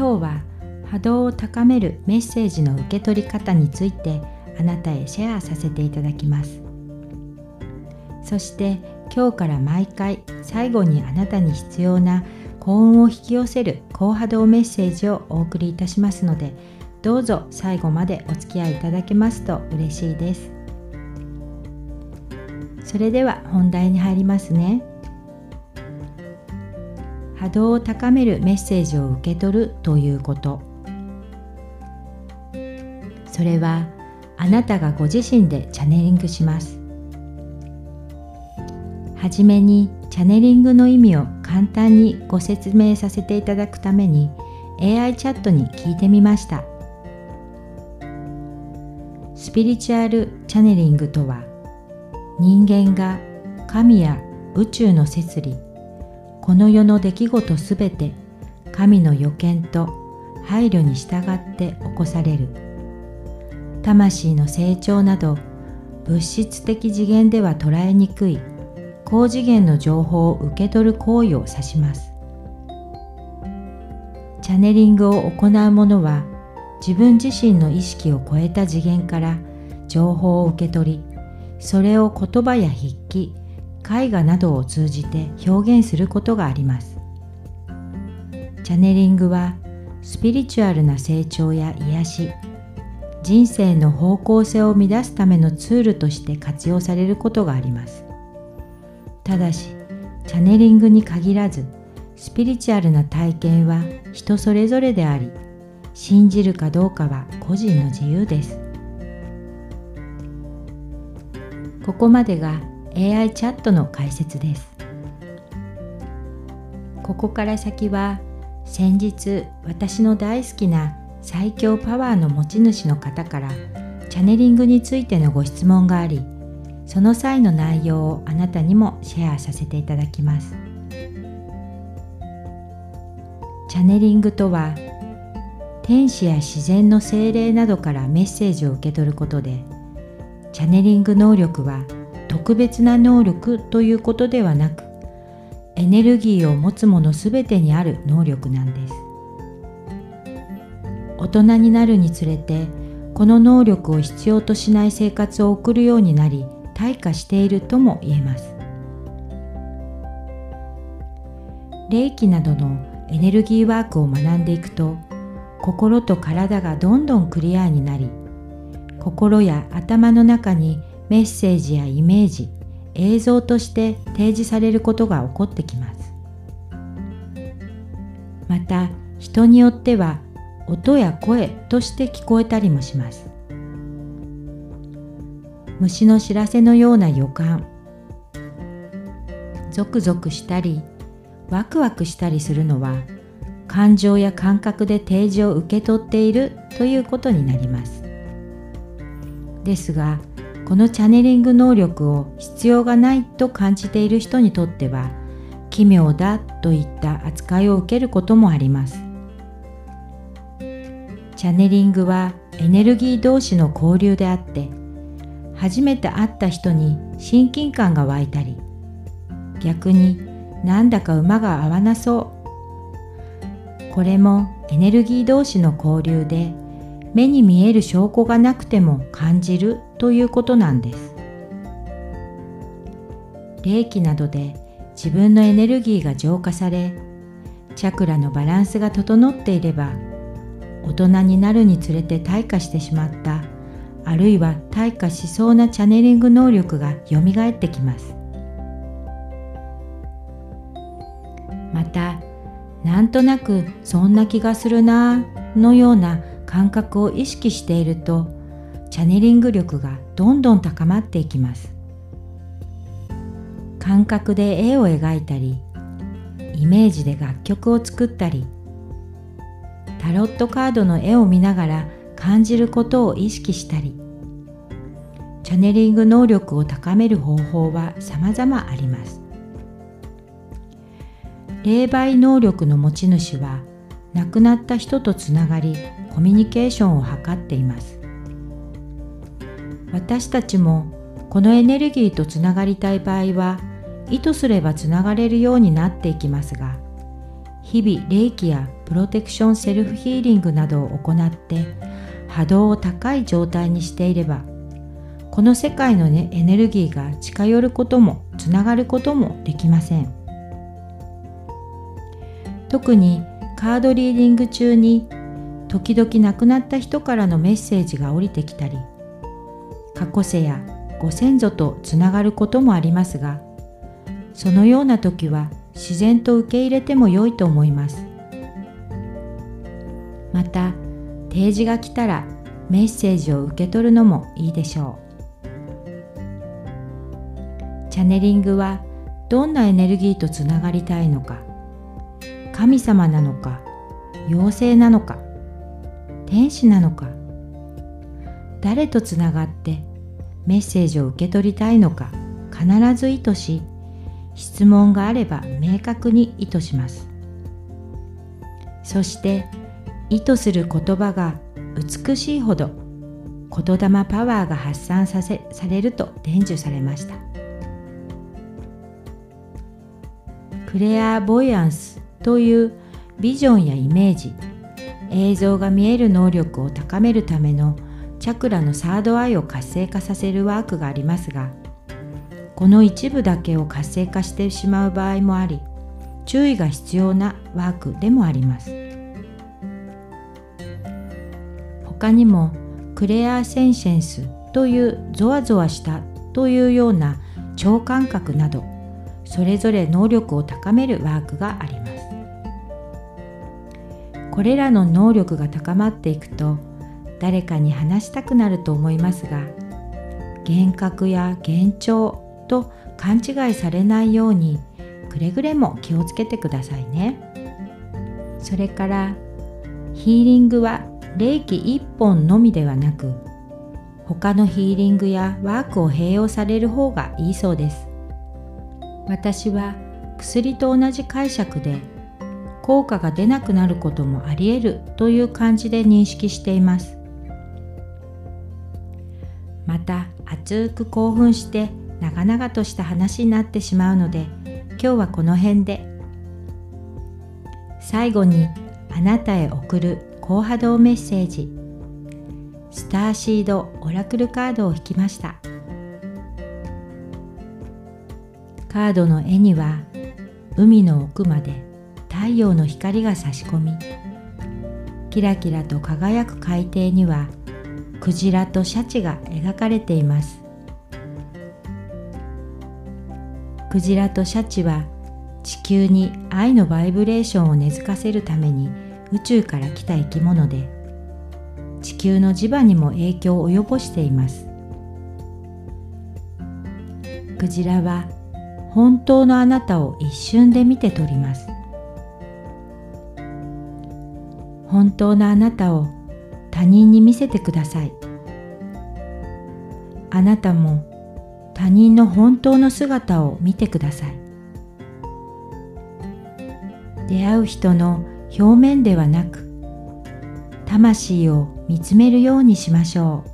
今日は波動を高めるメッセージの受け取り方についてあなたへシェアさせていただきます。そして今日から毎回最後にあなたに必要な幸運を引き寄せる高波動メッセージをお送りいたしますのでどうぞ最後までお付き合いいただけますと嬉しいです。それでは本題に入りますね。波動を高めるメッセージを受け取るということ。それはあなたがご自身でチャネリングします。はじめにチャネリングの意味を簡単にご説明させていただくために AI チャットに聞いてみました。スピリチュアルチャネリングとは人間が神や宇宙の摂理この世の出来事すべて神の予見と配慮に従って起こされる。魂の成長など物質的次元では捉えにくい高次元の情報を受け取る行為を指します。チャネリングを行う者は自分自身の意識を超えた次元から情報を受け取りそれを言葉や筆記絵画などを通じて表現することがあります。チャネリングはスピリチュアルな成長や癒し人生の方向性を乱すためのツールとして活用されることがあります。ただしチャネリングに限らずスピリチュアルな体験は人それぞれであり信じるかどうかは個人の自由です。ここまでが AI チャットの解説です。ここから先は先日私の大好きな最強パワーの持ち主の方からチャネリングについてのご質問がありその際の内容をあなたにもシェアさせていただきます。チャネリングとは天使や自然の精霊などからメッセージを受け取ることでチャネリング能力は特別な能力ということではなくエネルギーを持つものすべてにある能力なんです。大人になるにつれてこの能力を必要としない生活を送るようになり退化しているとも言えます。霊気などのエネルギーワークを学んでいくと心と体がどんどんクリアになり心や頭の中にメッセージやイメージ映像として提示されることが起こってきます。また人によっては音や声として聞こえたりもします。虫の知らせのような予感。ゾクゾクしたりワクワクしたりするのは感情や感覚で提示を受け取っているということになります。ですがこのチャネリング能力を必要がないと感じている人にとっては奇妙だといった扱いを受けることもあります。チャネリングはエネルギー同士の交流であって初めて会った人に親近感が湧いたり逆になんだか馬が合わなそう。これもエネルギー同士の交流で目に見える証拠がなくても感じるということなんです。霊気などで自分のエネルギーが浄化されチャクラのバランスが整っていれば大人になるにつれて退化してしまったあるいは退化しそうなチャネリング能力がよみがえってきます。またなんとなくそんな気がするなのような感覚を意識しているとチャネリング力がどんどん高まっていきます。感覚で絵を描いたりイメージで楽曲を作ったりタロットカードの絵を見ながら感じることを意識したりチャネリング能力を高める方法は様々あります。霊媒能力の持ち主は亡くなった人とつながりコミュニケーションを図っています。私たちもこのエネルギーとつながりたい場合は意図すればつながれるようになっていきますが日々霊気やプロテクションセルフヒーリングなどを行って波動を高い状態にしていればこの世界の、ね、エネルギーが近寄ることもつながることもできません。特にカードリーディング中に時々亡くなった人からのメッセージが降りてきたり過去世やご先祖とつながることもありますがそのような時は自然と受け入れても良いと思います。また提示が来たらメッセージを受け取るのもいいでしょう。チャネリングはどんなエネルギーとつながりたいのか神様なのか妖精なのか天使なのか？誰とつながってメッセージを受け取りたいのか？必ず意図し質問があれば明確に意図します。そして意図する言葉が美しいほど言霊パワーが発散させされると伝授されました。クレアボイアンスというビジョンやイメージ映像が見える能力を高めるためのチャクラのサードアイを活性化させるワークがありますがこの一部だけを活性化してしまう場合もあり注意が必要なワークでもあります。他にもクレアセンシェンスというゾワゾワしたというような超感覚などそれぞれ能力を高めるワークがあります。これらの能力が高まっていくと誰かに話したくなると思いますが幻覚や幻聴と勘違いされないようにくれぐれも気をつけてくださいね。それからヒーリングは霊気1本のみではなく他のヒーリングやワークを併用される方がいいそうです。私は薬と同じ解釈で効果が出なくなることもあり得るという感じで認識しています。また熱く興奮して長々とした話になってしまうので今日はこの辺で。最後にあなたへ送る高波動メッセージ。スターシードオラクルカードを引きました。カードの絵には海の奥まで太陽の光が差し込みキラキラと輝く海底にはクジラとシャチが描かれています。クジラとシャチは地球に愛のバイブレーションを根付かせるために宇宙から来た生き物で地球の磁場にも影響を及ぼしています。クジラは本当のあなたを一瞬で見て取ります。本当のあなたを他人に見せてください。あなたも他人の本当の姿を見てください。出会う人の表面ではなく魂を見つめるようにしましょう。